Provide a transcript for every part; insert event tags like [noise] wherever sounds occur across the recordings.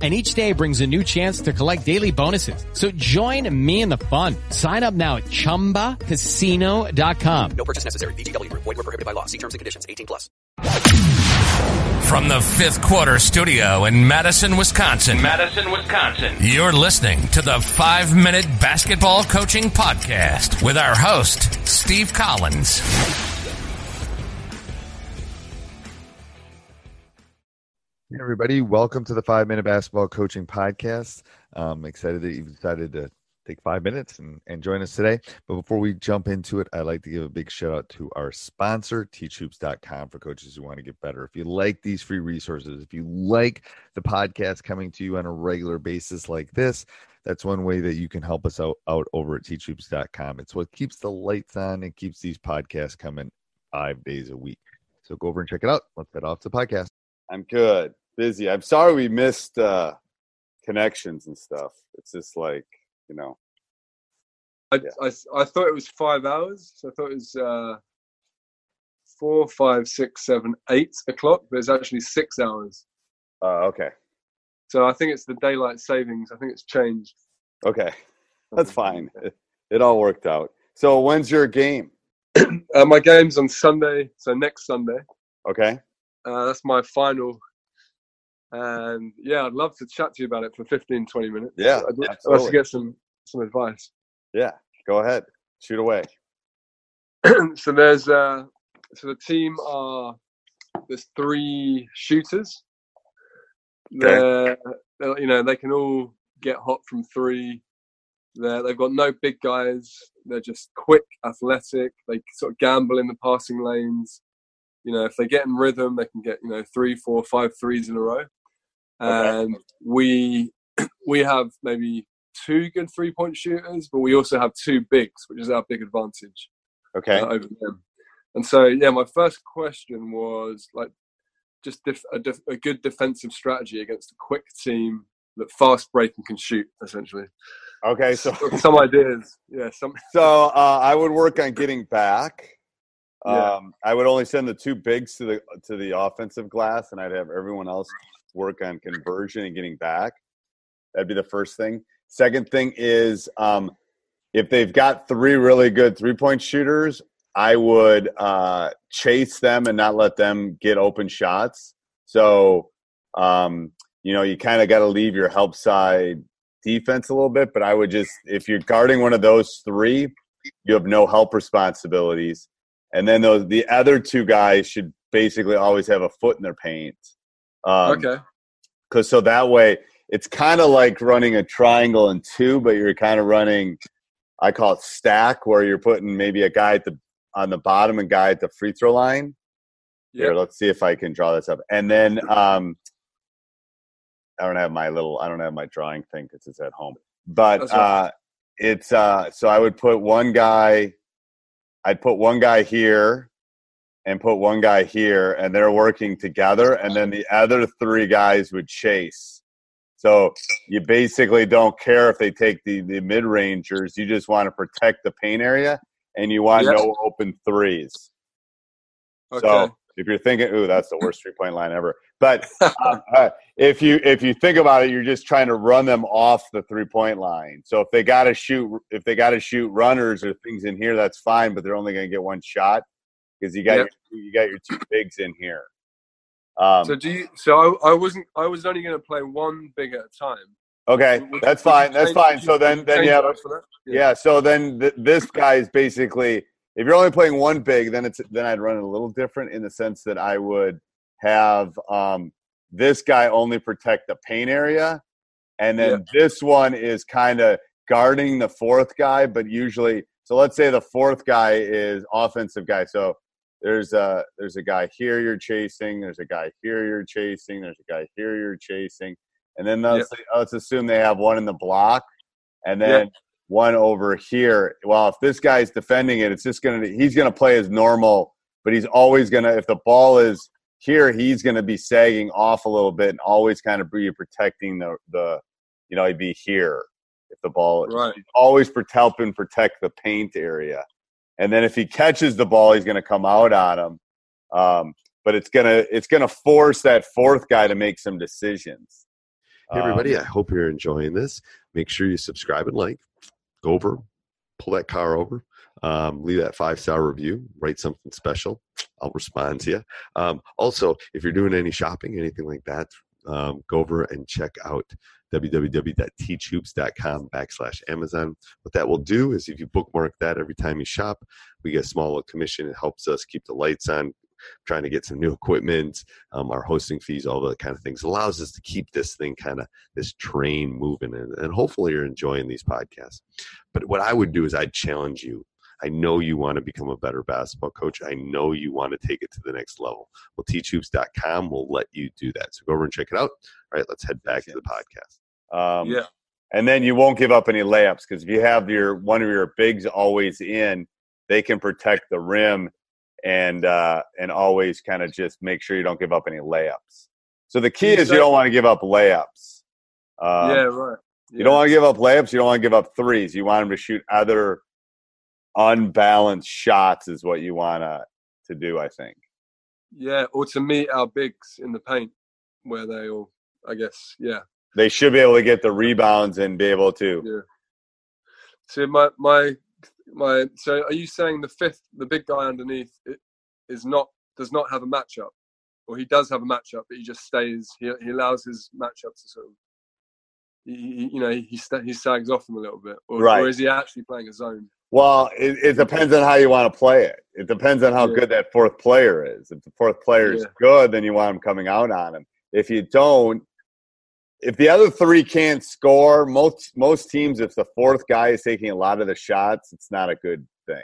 and each day brings a new chance to collect daily bonuses. So join me in the fun. Sign up now at ChumbaCasino.com. No purchase necessary. VGW Group. Void were prohibited by law. See terms and conditions. 18 plus. From the fifth quarter studio in Madison, Wisconsin. Madison, Wisconsin. You're listening to the five minute basketball coaching podcast with our host, Steve Collins. Hey everybody, welcome to the Five Minute Basketball Coaching Podcast. I'm excited that you've decided to take five minutes and, and join us today. But before we jump into it, I'd like to give a big shout out to our sponsor, teachhoops.com, for coaches who want to get better. If you like these free resources, if you like the podcast coming to you on a regular basis like this, that's one way that you can help us out, out over at teachhoops.com. It's what keeps the lights on and keeps these podcasts coming five days a week. So go over and check it out. Let's head off to the podcast. I'm good. Busy. I'm sorry we missed uh connections and stuff. It's just like, you know. I, yeah. I, I thought it was five hours. So I thought it was uh four, five, six, seven, eight o'clock, but it's actually six hours. Uh okay. So I think it's the daylight savings. I think it's changed. Okay. [laughs] That's fine. It, it all worked out. So when's your game? [clears throat] uh, my game's on Sunday, so next Sunday. Okay. Uh, that's my final. And yeah, I'd love to chat to you about it for 15, 20 minutes. Yeah. I'd love to get some, some advice. Yeah, go ahead. Shoot away. [clears throat] so there's uh so the team are there's three shooters. They're, they're you know, they can all get hot from three. They're, they've got no big guys. They're just quick, athletic. They sort of gamble in the passing lanes you know, if they get in rhythm, they can get you know three, four, five threes in a row. And okay. we [clears throat] we have maybe two good three point shooters, but we also have two bigs, which is our big advantage. Okay. Uh, over them. And so, yeah, my first question was like just def- a, def- a good defensive strategy against a quick team that fast break and can shoot, essentially. Okay, [laughs] so some ideas, yeah. Some. [laughs] So uh, I would work on getting back. Yeah. Um, I would only send the two bigs to the to the offensive glass, and I'd have everyone else work on conversion and getting back. That'd be the first thing. Second thing is um, if they've got three really good three point shooters, I would uh, chase them and not let them get open shots. So um, you know you kind of got to leave your help side defense a little bit, but I would just if you're guarding one of those three, you have no help responsibilities and then those the other two guys should basically always have a foot in their paint. Um, okay. Because so that way it's kind of like running a triangle in two, but you're kind of running. I call it stack, where you're putting maybe a guy at the on the bottom and guy at the free throw line. Yep. Here, let's see if I can draw this up. And then um, I don't have my little, I don't have my drawing thing because it's at home. But right. uh, it's uh, so I would put one guy I'd put one guy here and put one guy here, and they're working together, and then the other three guys would chase. So you basically don't care if they take the, the mid rangers. You just want to protect the paint area, and you want Yeah. no open threes. Okay. So if you're thinking, "Ooh, that's the worst three point line ever," but um, [laughs] uh, if you if you think about it, you're just trying to run them off the three point line. So if they got to shoot, if they got to shoot runners or things in here, that's fine. But they're only going to get one shot because you got Yep. your, you got your two bigs in here. Um, so do you? So I, I wasn't. I was only going to play one big at a time. okay, Would- that's would fine. That's fine. So then then change you have up for that? yeah. So then th- this guy is basically if you're only playing one big, then it's then I'd run it a little different in the sense that I would have um, this guy only protect the paint area, and then this one is kind of guarding the fourth guy, but usually. So let's say the fourth guy is offensive guy. So there's a there's a guy here you're chasing. There's a guy here you're chasing. There's a guy here you're chasing, and then let's let's assume they have one in the block, and then Yep. one over here. Well, if this guy's defending it, it's just gonna he's gonna play as normal, but he's always gonna if the ball is here, he's gonna be sagging off a little bit and always kind of be protecting the the you know he'd be here if the ball Right. always helping protect the paint area, and then if he catches the ball, he's gonna come out on him. Um, but it's gonna it's gonna force that fourth guy to make some decisions. Hey, everybody, Um, I hope you're enjoying this. Make sure you subscribe and like. Go over, pull that car over, um, leave that five star review, write something special. I'll respond to you. Um, also, if you're doing any shopping, anything like that, um, go over and check out www.teachhoops.com backslash Amazon. What that will do is if you bookmark that every time you shop, we get a small commission. It helps us keep the lights on, trying to get some new equipment, um, our hosting fees, all that kind of things. allows us to keep this thing kind of this train moving, and, and hopefully you're enjoying these podcasts. But what I would do is I'd challenge you. I know you want to become a better basketball coach. I know you want to take it to the next level. Well, teachhoops.com will let you do that. So go over and check it out. All right, let's head back to the podcast. Um, Yeah. And then you won't give up any layups because if you have your one of your bigs always in, they can protect the rim and uh, and always kind of just make sure you don't give up any layups. So the key is you don't want to give up layups. Um, yeah. Right. You don't want to give up layups. You don't want to give up threes. You want them to shoot other unbalanced shots. Is what you want to to do. I think. Yeah, or to meet our bigs in the paint where they all, I guess, yeah. They should be able to get the rebounds and be able to. Yeah. So my my my. So are you saying the fifth, the big guy underneath, is not does not have a matchup, or he does have a matchup, but he just stays. He he allows his matchup to sort of. He, he- you know, he he sags off him a little bit, or, Right. or is he actually playing a zone? Well, it, it depends on how you want to play it. It depends on how Yeah. good that fourth player is. If the fourth player is Yeah. good, then you want him coming out on him. If you don't, if the other three can't score, most most teams, if the fourth guy is taking a lot of the shots, it's not a good thing.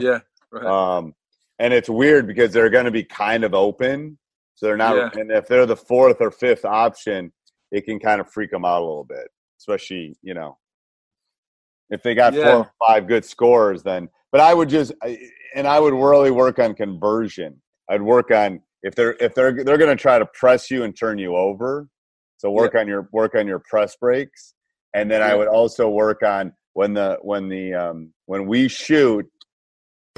Yeah, [laughs] right. Um, and it's weird because they're going to be kind of open, so they're not. Yeah. And if they're the fourth or fifth option, it can kind of freak them out a little bit, especially you know if they got Yeah. four or five good scores. Then, but I would just and I would really work on conversion. I'd work on if they're if they're they're going to try to press you and turn you over. So work on your work on your press breaks, and then I would also work on when the when the um, when we shoot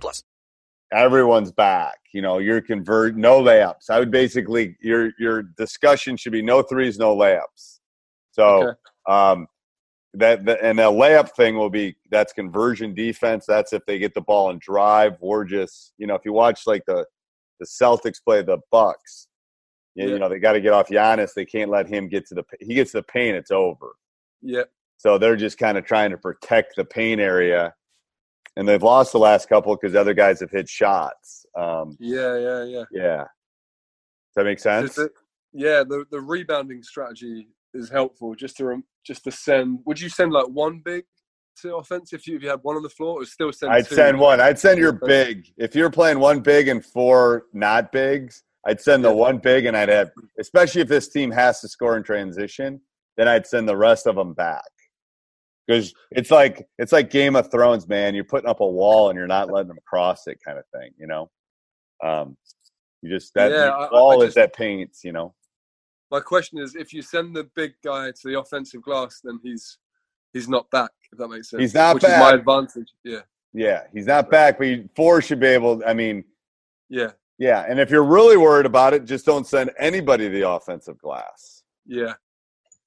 plus. everyone's back. You know, you're convert no layups. I would basically your your discussion should be no threes, no layups. So Okay. um that, that and the layup thing will be that's conversion defense. That's if they get the ball and drive. Or just you know, if you watch like the the Celtics play the Bucks, you, you know they got to get off Giannis. They can't let him get to the he gets to the paint. It's over. Yeah, So they're just kind of trying to protect the paint area. And they've lost the last couple because other guys have hit shots. Um, yeah, yeah, yeah. yeah. Does that make sense? Yeah, the the rebounding strategy is helpful. Just to just to send. Would you send like one big to offense if you, if you had one on the floor, or still send? I'd two? send one. I'd send your big. If you're playing one big and four not bigs, I'd send the one big, and I'd have, especially if this team has to score in transition, then I'd send the rest of them back. Because it's like it's like Game of Thrones, man. You're putting up a wall and you're not letting them cross it, kind of thing. You know, um, you just that Yeah, I- I wall is that paints. You know, My question is, if you send the big guy to the offensive glass, then he's he's not back. If that makes sense. He's not which is my advantage. Yeah, yeah, he's not back, but four should be able. I mean, yeah, yeah. And if you're really worried about it, just don't send anybody the offensive glass. yeah.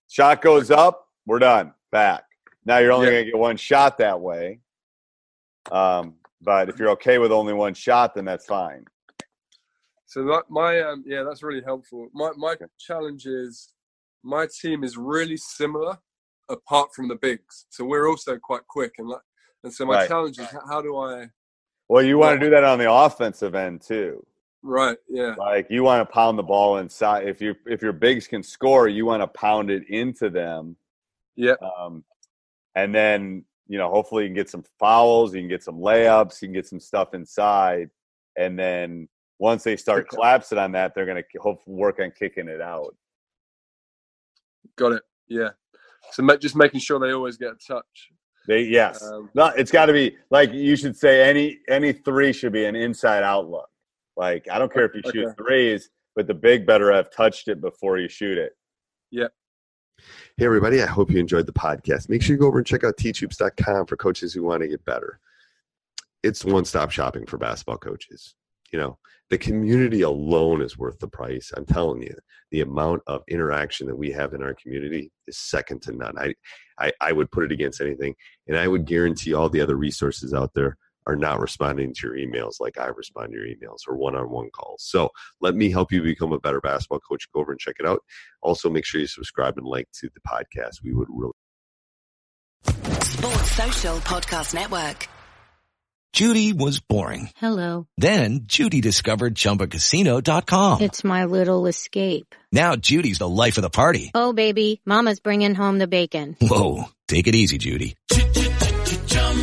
Shot goes up, we're done. Back. Now you're only Yeah. going to get one shot that way. Um, but if you're okay with only one shot, then that's fine. So my, my um, yeah, that's really helpful. My my challenge is my team is really similar, apart from the bigs. So we're also quite quick and like, and so my Right. challenge is how do I Well, you want to do that on the offensive end too. right? Yeah, Like you want to pound the ball inside. If you if your bigs can score, you want to pound it into them. yeah, Um, and then you know, hopefully, you can get some fouls, you can get some layups, you can get some stuff inside, and then once they start collapsing on that, they're going to hope work on kicking it out. got it. Yeah. So just making sure they always get a touch. They yes, Um, no, it's got to be like you should say any any three should be an inside out look. Like I don't care if you shoot threes, but the big better have touched it before you shoot it. Yeah. Hey, everybody. I hope you enjoyed the podcast. Make sure you go over and check out teachhoops.com for coaches who want to get better. It's one stop shopping for basketball coaches. You know, the community alone is worth the price. I'm telling you, the amount of interaction that we have in our community is second to none. I, I, I would put it against anything. And I would guarantee all the other resources out there are not responding to your emails like I respond to your emails or one on one calls. So let me help you become a better basketball coach. Go over and check it out. Also, make sure you subscribe and like to the podcast. We would really Sports Social Podcast Network. Judy was boring. Hello. Then Judy discovered ChumbaCasino.com. It's my little escape. Now Judy's the life of the party. Oh, baby, Mama's bringing home the bacon. Whoa, take it easy, Judy.